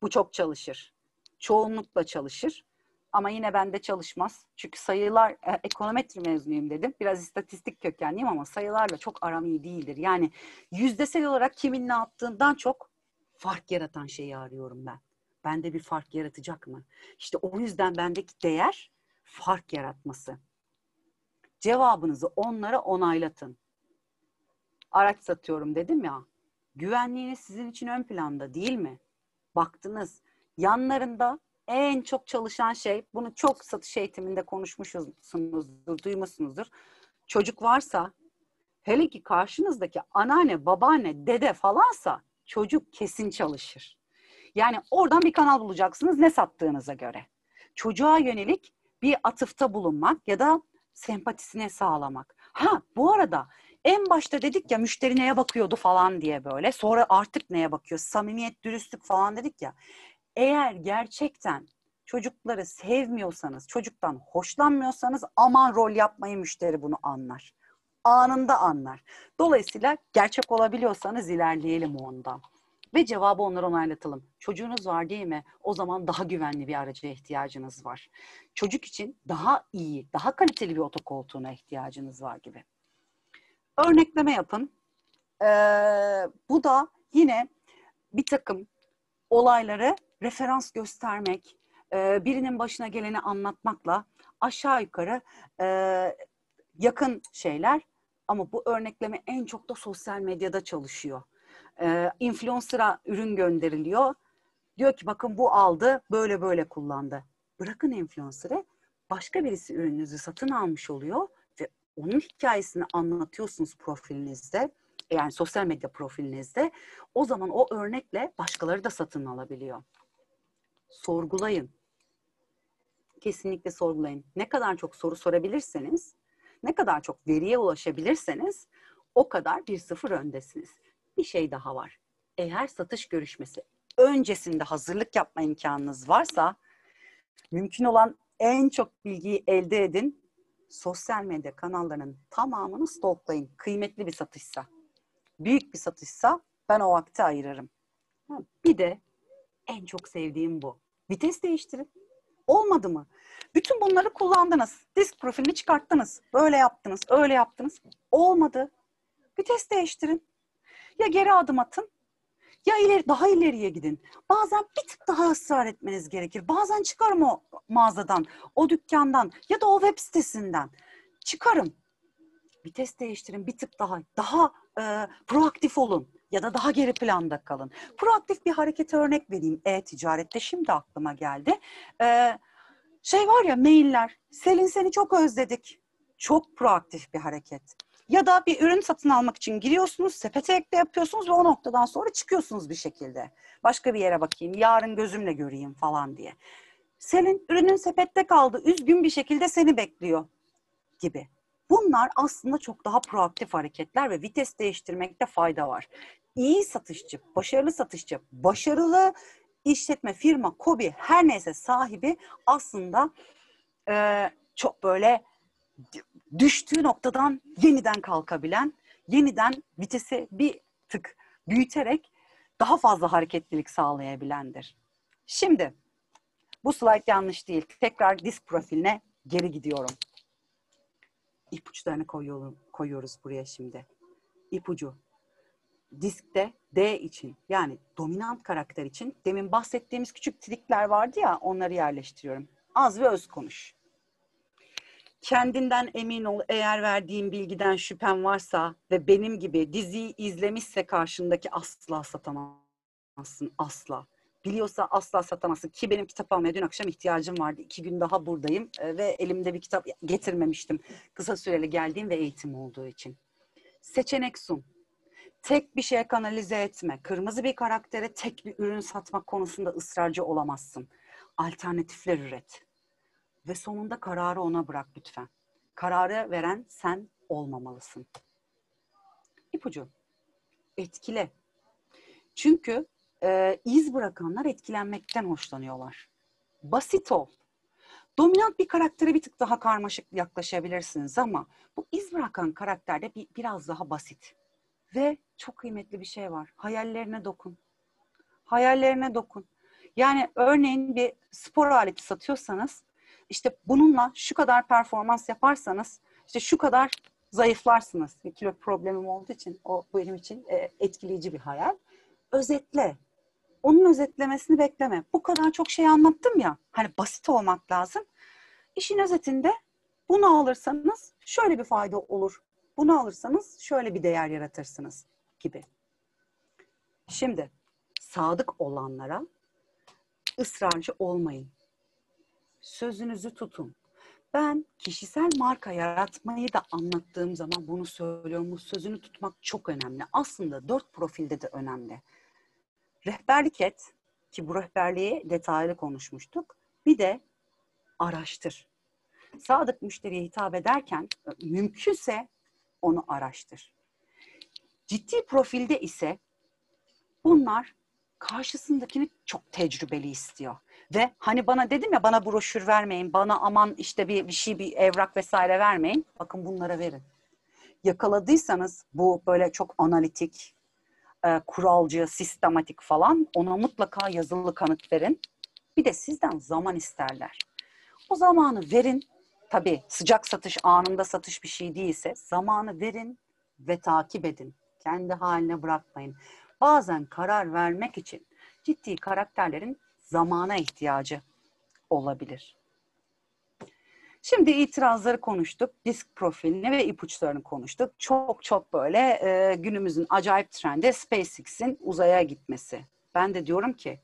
Bu çok çalışır. Çoğunlukla çalışır. Ama yine bende çalışmaz. Çünkü sayılar, e, ekonometri mezunuyum dedim. Biraz istatistik kökenliyim ama sayılarla çok aram iyi değildir. Yani yüzdesel olarak kimin ne yaptığından çok fark yaratan şeyi arıyorum ben. Bende bir fark yaratacak mı? İşte o yüzden bendeki değer fark yaratması. Cevabınızı onlara onaylatın. Araç satıyorum dedim ya. Güvenliğiniz sizin için ön planda değil mi? Baktınız yanlarında en çok çalışan şey, bunu çok satış eğitiminde konuşmuşsunuzdur, duymuşsunuzdur. Çocuk varsa, hele ki karşınızdaki anneanne, babaanne, dede falansa çocuk kesin çalışır. Yani oradan bir kanal bulacaksınız ne sattığınıza göre. Çocuğa yönelik bir atıfta bulunmak ya da sempatisine sağlamak. Ha bu arada en başta dedik ya müşteri neye bakıyordu falan diye böyle. Sonra artık neye bakıyor? Samimiyet, dürüstlük falan dedik ya Eğer gerçekten çocukları sevmiyorsanız, çocuktan hoşlanmıyorsanız aman rol yapmayı müşteri bunu anlar. Anında anlar. Dolayısıyla gerçek olabiliyorsanız ilerleyelim ondan. Ve cevabı onlara onaylatalım. Çocuğunuz var değil mi? O zaman daha güvenli bir araca ihtiyacınız var. Çocuk için daha iyi, daha kaliteli bir otokoltuğuna ihtiyacınız var gibi. Örnekleme yapın. Ee, bu da yine bir takım olayları referans göstermek, e, birinin başına geleni anlatmakla aşağı yukarı e, yakın şeyler ama bu örnekleme en çok da sosyal medyada çalışıyor. E, influencer'a ürün gönderiliyor. Diyor ki bakın bu aldı, böyle böyle kullandı. Bırakın influencer'ı, başka birisi ürününüzü satın almış oluyor ve onun hikayesini anlatıyorsunuz profilinizde yani sosyal medya profilinizde o zaman o örnekle başkaları da satın alabiliyor. Sorgulayın. Kesinlikle sorgulayın. Ne kadar çok soru sorabilirseniz, ne kadar çok veriye ulaşabilirseniz o kadar bir sıfır öndesiniz. Bir şey daha var. Eğer satış görüşmesi öncesinde hazırlık yapma imkanınız varsa mümkün olan en çok bilgiyi elde edin. Sosyal medya kanallarının tamamını stalklayın. Kıymetli bir satışsa büyük bir satışsa ben o vakti ayırırım. Bir de en çok sevdiğim bu. Vites değiştirin. Olmadı mı? Bütün bunları kullandınız. Disk profilini çıkarttınız. Böyle yaptınız, öyle yaptınız. Olmadı. Vites değiştirin. Ya geri adım atın ya ileri, daha ileriye gidin. Bazen bir tık daha ısrar etmeniz gerekir. Bazen çıkarım o mağazadan, o dükkandan ya da o web sitesinden. Çıkarım. Vites değiştirin bir tık daha. Daha e, proaktif olun ya da daha geri planda kalın. Proaktif bir harekete örnek vereyim e-ticarette şimdi aklıma geldi. E, şey var ya mailler, Selin seni çok özledik. Çok proaktif bir hareket. Ya da bir ürün satın almak için giriyorsunuz, sepete ekle yapıyorsunuz ve o noktadan sonra çıkıyorsunuz bir şekilde. Başka bir yere bakayım, yarın gözümle göreyim falan diye. Selin ürünün sepette kaldı, üzgün bir şekilde seni bekliyor gibi. Bunlar aslında çok daha proaktif hareketler ve vites değiştirmekte fayda var. İyi satışçı, başarılı satışçı, başarılı işletme, firma, kobi her neyse sahibi aslında e, çok böyle düştüğü noktadan yeniden kalkabilen, yeniden vitesi bir tık büyüterek daha fazla hareketlilik sağlayabilendir. Şimdi bu slide yanlış değil. Tekrar disk profiline geri gidiyorum ipuçlarını koyuyorum, koyuyoruz buraya şimdi. İpucu. Diskte D için yani dominant karakter için demin bahsettiğimiz küçük trikler vardı ya onları yerleştiriyorum. Az ve öz konuş. Kendinden emin ol eğer verdiğim bilgiden şüphen varsa ve benim gibi diziyi izlemişse karşındaki asla satamazsın asla biliyorsa asla satamazsın. Ki benim kitap almaya dün akşam ihtiyacım vardı. İki gün daha buradayım e, ve elimde bir kitap getirmemiştim. Kısa süreli geldiğim ve eğitim olduğu için. Seçenek sun. Tek bir şeye kanalize etme. Kırmızı bir karaktere tek bir ürün satmak konusunda ısrarcı olamazsın. Alternatifler üret. Ve sonunda kararı ona bırak lütfen. Kararı veren sen olmamalısın. İpucu. Etkile. Çünkü e, iz bırakanlar etkilenmekten hoşlanıyorlar. Basit ol. Dominant bir karaktere bir tık daha karmaşık yaklaşabilirsiniz ama bu iz bırakan karakterde bir, biraz daha basit. Ve çok kıymetli bir şey var. Hayallerine dokun. Hayallerine dokun. Yani örneğin bir spor aleti satıyorsanız işte bununla şu kadar performans yaparsanız işte şu kadar zayıflarsınız. Bir kilo problemim olduğu için o benim için e, etkileyici bir hayal. Özetle onun özetlemesini bekleme. Bu kadar çok şey anlattım ya. Hani basit olmak lazım. İşin özetinde bunu alırsanız şöyle bir fayda olur. Bunu alırsanız şöyle bir değer yaratırsınız gibi. Şimdi sadık olanlara ısrarcı olmayın. Sözünüzü tutun. Ben kişisel marka yaratmayı da anlattığım zaman bunu söylüyorum. Bu sözünü tutmak çok önemli. Aslında dört profilde de önemli. Rehberlik et ki bu rehberliği detaylı konuşmuştuk. Bir de araştır. Sadık müşteriye hitap ederken mümkünse onu araştır. Ciddi profilde ise bunlar karşısındakini çok tecrübeli istiyor. Ve hani bana dedim ya bana broşür vermeyin, bana aman işte bir, bir şey, bir evrak vesaire vermeyin. Bakın bunlara verin. Yakaladıysanız bu böyle çok analitik, e, kuralcı, sistematik falan ona mutlaka yazılı kanıt verin. Bir de sizden zaman isterler. O zamanı verin. Tabii sıcak satış, anında satış bir şey değilse zamanı verin ve takip edin. Kendi haline bırakmayın. Bazen karar vermek için ciddi karakterlerin zamana ihtiyacı olabilir. Şimdi itirazları konuştuk, disk profilini ve ipuçlarını konuştuk. Çok çok böyle e, günümüzün acayip trendi SpaceX'in uzaya gitmesi. Ben de diyorum ki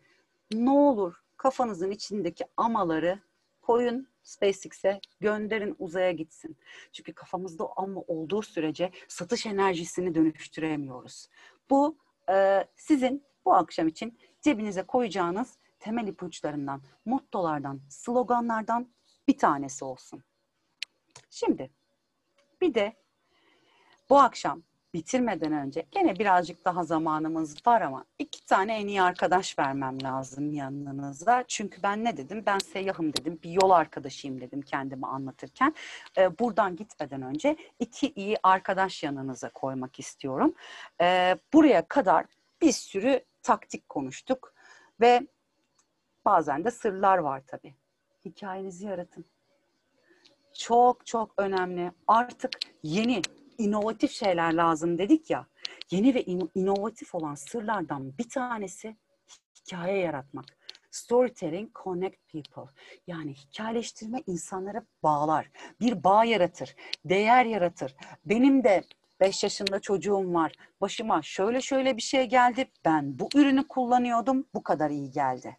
ne olur kafanızın içindeki amaları koyun SpaceX'e gönderin uzaya gitsin. Çünkü kafamızda ama olduğu sürece satış enerjisini dönüştüremiyoruz. Bu e, sizin bu akşam için cebinize koyacağınız temel ipuçlarından, mottolardan, sloganlardan bir tanesi olsun. Şimdi bir de bu akşam bitirmeden önce gene birazcık daha zamanımız var ama iki tane en iyi arkadaş vermem lazım yanınıza. Çünkü ben ne dedim? Ben seyyahım dedim. Bir yol arkadaşıyım dedim kendimi anlatırken. Ee, buradan gitmeden önce iki iyi arkadaş yanınıza koymak istiyorum. Ee, buraya kadar bir sürü taktik konuştuk ve bazen de sırlar var tabii. Hikayenizi yaratın. Çok çok önemli. Artık yeni inovatif şeyler lazım dedik ya. Yeni ve in- inovatif olan sırlardan bir tanesi hikaye yaratmak. Storytelling connect people. Yani hikayeleştirme insanları bağlar. Bir bağ yaratır, değer yaratır. Benim de 5 yaşında çocuğum var. Başıma şöyle şöyle bir şey geldi. Ben bu ürünü kullanıyordum. Bu kadar iyi geldi.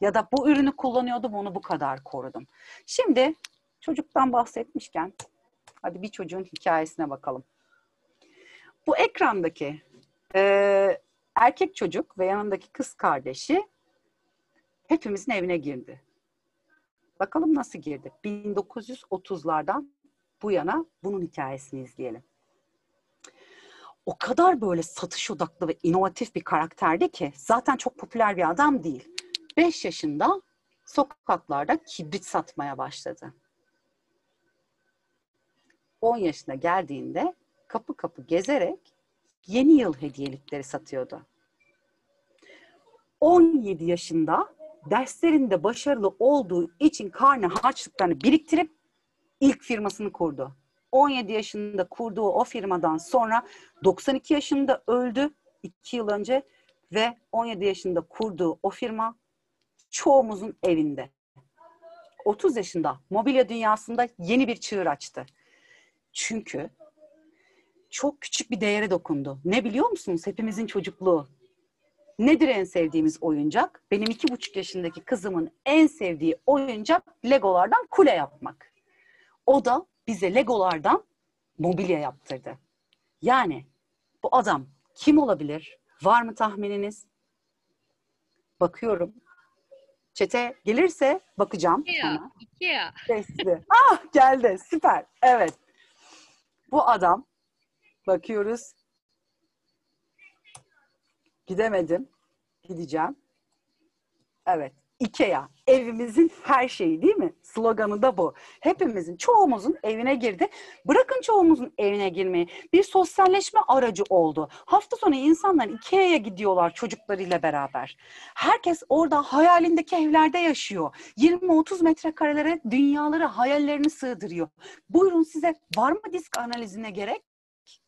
Ya da bu ürünü kullanıyordum. Onu bu kadar korudum. Şimdi çocuktan bahsetmişken hadi bir çocuğun hikayesine bakalım. Bu ekrandaki e, erkek çocuk ve yanındaki kız kardeşi hepimizin evine girdi. Bakalım nasıl girdi? 1930'lardan bu yana bunun hikayesini izleyelim. O kadar böyle satış odaklı ve inovatif bir karakterdi ki zaten çok popüler bir adam değil. 5 yaşında sokaklarda kibrit satmaya başladı. 10 yaşına geldiğinde kapı kapı gezerek yeni yıl hediyelikleri satıyordu. 17 yaşında derslerinde başarılı olduğu için karne harçlıklarını biriktirip ilk firmasını kurdu. 17 yaşında kurduğu o firmadan sonra 92 yaşında öldü 2 yıl önce ve 17 yaşında kurduğu o firma çoğumuzun evinde. 30 yaşında mobilya dünyasında yeni bir çığır açtı. Çünkü çok küçük bir değere dokundu. Ne biliyor musunuz? Hepimizin çocukluğu. Nedir en sevdiğimiz oyuncak? Benim iki buçuk yaşındaki kızımın en sevdiği oyuncak Legolardan kule yapmak. O da bize Legolardan mobilya yaptırdı. Yani bu adam kim olabilir? Var mı tahmininiz? Bakıyorum. Çete gelirse bakacağım. Ikea. Ikea. Sesli. Ah geldi. Süper. Evet. Bu adam bakıyoruz. Gidemedim. Gideceğim. Evet. Ikea. Evimizin her şeyi değil mi? Sloganı da bu. Hepimizin, çoğumuzun evine girdi. Bırakın çoğumuzun evine girmeyi. Bir sosyalleşme aracı oldu. Hafta sonu insanlar Ikea'ya gidiyorlar çocuklarıyla beraber. Herkes orada hayalindeki evlerde yaşıyor. 20-30 metrekarelere dünyaları, hayallerini sığdırıyor. Buyurun size var mı disk analizine gerek?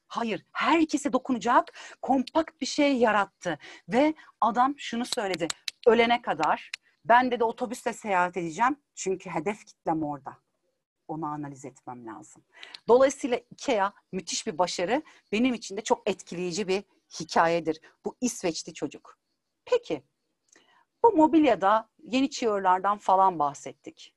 Hayır, herkese dokunacak kompakt bir şey yarattı. Ve adam şunu söyledi, ölene kadar ben de de otobüsle seyahat edeceğim çünkü hedef kitlem orada. Onu analiz etmem lazım. Dolayısıyla IKEA müthiş bir başarı. Benim için de çok etkileyici bir hikayedir. Bu İsveçli çocuk. Peki, bu mobilyada yeni çığırlardan falan bahsettik.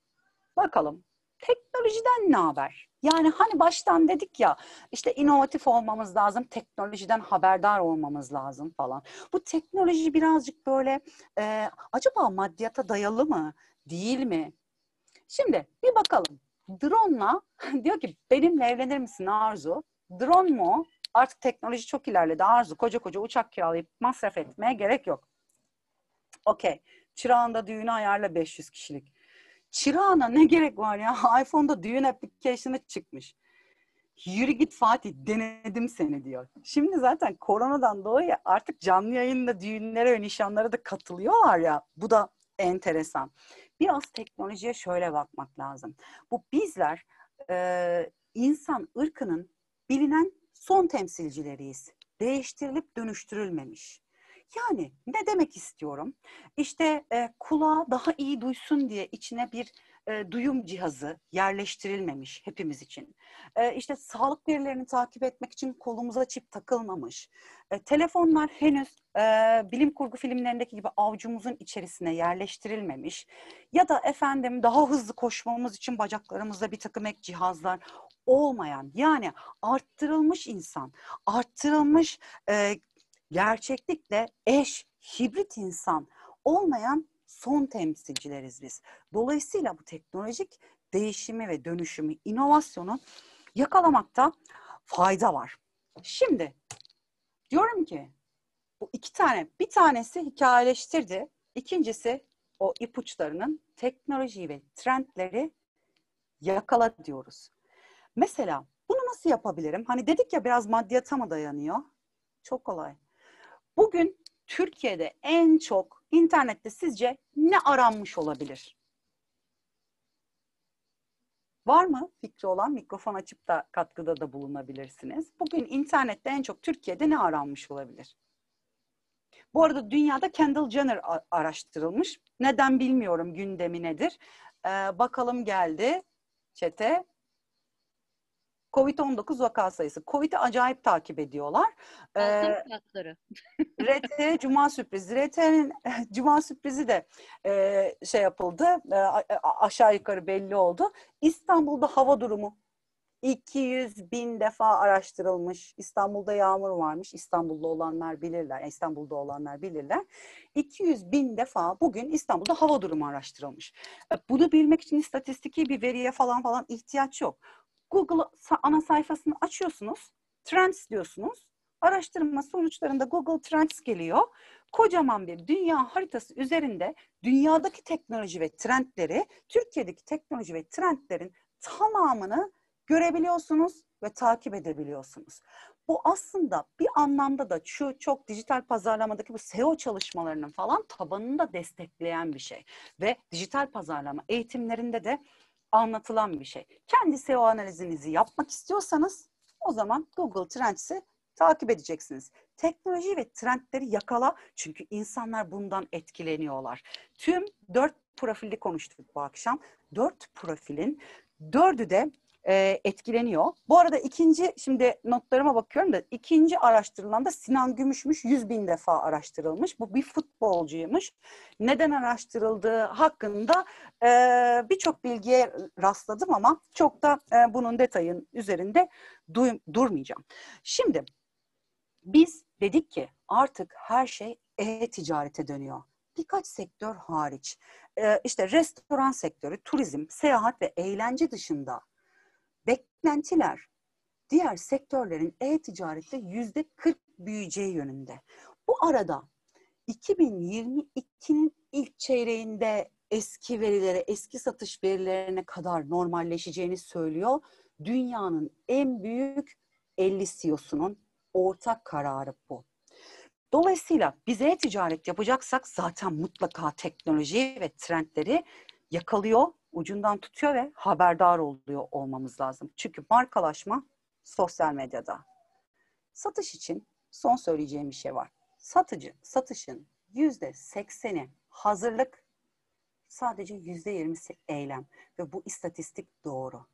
Bakalım, teknolojiden ne haber? Yani hani baştan dedik ya işte inovatif olmamız lazım, teknolojiden haberdar olmamız lazım falan. Bu teknoloji birazcık böyle e, acaba maddiyata dayalı mı, değil mi? Şimdi bir bakalım. Drone'la [LAUGHS] diyor ki benimle evlenir misin Arzu? Drone mu? Artık teknoloji çok ilerledi Arzu. Koca koca uçak kiralayıp masraf etmeye gerek yok. Okey. Çırağında düğünü ayarla 500 kişilik. Çırağına ne gerek var ya? [LAUGHS] iPhone'da düğün application'ı çıkmış. Yürü git Fatih denedim seni diyor. Şimdi zaten koronadan dolayı artık canlı yayında düğünlere ve nişanlara da katılıyorlar ya. Bu da enteresan. Biraz teknolojiye şöyle bakmak lazım. Bu bizler e, insan ırkının bilinen son temsilcileriyiz. Değiştirilip dönüştürülmemiş. Yani ne demek istiyorum? İşte e, kulağa daha iyi duysun diye içine bir e, duyum cihazı yerleştirilmemiş hepimiz için. E, işte sağlık verilerini takip etmek için kolumuza çip takılmamış. E, telefonlar henüz e, bilim kurgu filmlerindeki gibi avcumuzun içerisine yerleştirilmemiş. Ya da efendim daha hızlı koşmamız için bacaklarımızda bir takım ek cihazlar olmayan yani arttırılmış insan, arttırılmış e, gerçeklikle eş, hibrit insan olmayan son temsilcileriz biz. Dolayısıyla bu teknolojik değişimi ve dönüşümü, inovasyonu yakalamakta fayda var. Şimdi diyorum ki bu iki tane, bir tanesi hikayeleştirdi, ikincisi o ipuçlarının teknolojiyi ve trendleri yakala diyoruz. Mesela bunu nasıl yapabilirim? Hani dedik ya biraz maddiyata mı dayanıyor? Çok kolay. Bugün Türkiye'de en çok internette sizce ne aranmış olabilir? Var mı fikri olan mikrofon açıp da katkıda da bulunabilirsiniz. Bugün internette en çok Türkiye'de ne aranmış olabilir? Bu arada dünyada Kendall Jenner araştırılmış. Neden bilmiyorum gündemi nedir. Ee, bakalım geldi çete. Covid-19 vaka sayısı. Covid'i acayip takip ediyorlar. Ee, RT [LAUGHS] Cuma sürprizi. RT'nin [LAUGHS] Cuma sürprizi de e, şey yapıldı. E, aşağı yukarı belli oldu. İstanbul'da hava durumu 200 bin defa araştırılmış. İstanbul'da yağmur varmış. İstanbul'da olanlar bilirler. Yani İstanbul'da olanlar bilirler. 200 bin defa bugün İstanbul'da hava durumu araştırılmış. E, bunu bilmek için istatistiki bir veriye falan falan ihtiyaç yok. Google ana sayfasını açıyorsunuz. Trends diyorsunuz. Araştırma sonuçlarında Google Trends geliyor. Kocaman bir dünya haritası üzerinde dünyadaki teknoloji ve trendleri, Türkiye'deki teknoloji ve trendlerin tamamını görebiliyorsunuz ve takip edebiliyorsunuz. Bu aslında bir anlamda da şu çok dijital pazarlamadaki bu SEO çalışmalarının falan tabanını da destekleyen bir şey. Ve dijital pazarlama eğitimlerinde de anlatılan bir şey. Kendi SEO analizinizi yapmak istiyorsanız o zaman Google Trends'i takip edeceksiniz. Teknoloji ve trendleri yakala çünkü insanlar bundan etkileniyorlar. Tüm dört profilli konuştuk bu akşam. Dört profilin dördü de e, etkileniyor. Bu arada ikinci, şimdi notlarıma bakıyorum da ikinci araştırılan da Sinan Gümüşmüş. 100 bin defa araştırılmış. Bu bir futbolcuymuş. Neden araştırıldığı hakkında e, birçok bilgiye rastladım ama çok da e, bunun detayın üzerinde du- durmayacağım. Şimdi biz dedik ki artık her şey e-ticarete dönüyor. Birkaç sektör hariç. Ee, işte restoran sektörü, turizm, seyahat ve eğlence dışında beklentiler diğer sektörlerin e-ticarette yüzde 40 büyüyeceği yönünde. Bu arada 2022'nin ilk çeyreğinde eski verilere, eski satış verilerine kadar normalleşeceğini söylüyor. Dünyanın en büyük 50 CEO'sunun ortak kararı bu. Dolayısıyla biz e-ticaret yapacaksak zaten mutlaka teknoloji ve trendleri yakalıyor ucundan tutuyor ve haberdar oluyor olmamız lazım. Çünkü markalaşma sosyal medyada. Satış için son söyleyeceğim bir şey var. Satıcı, satışın yüzde sekseni hazırlık, sadece yüzde yirmisi eylem ve bu istatistik doğru.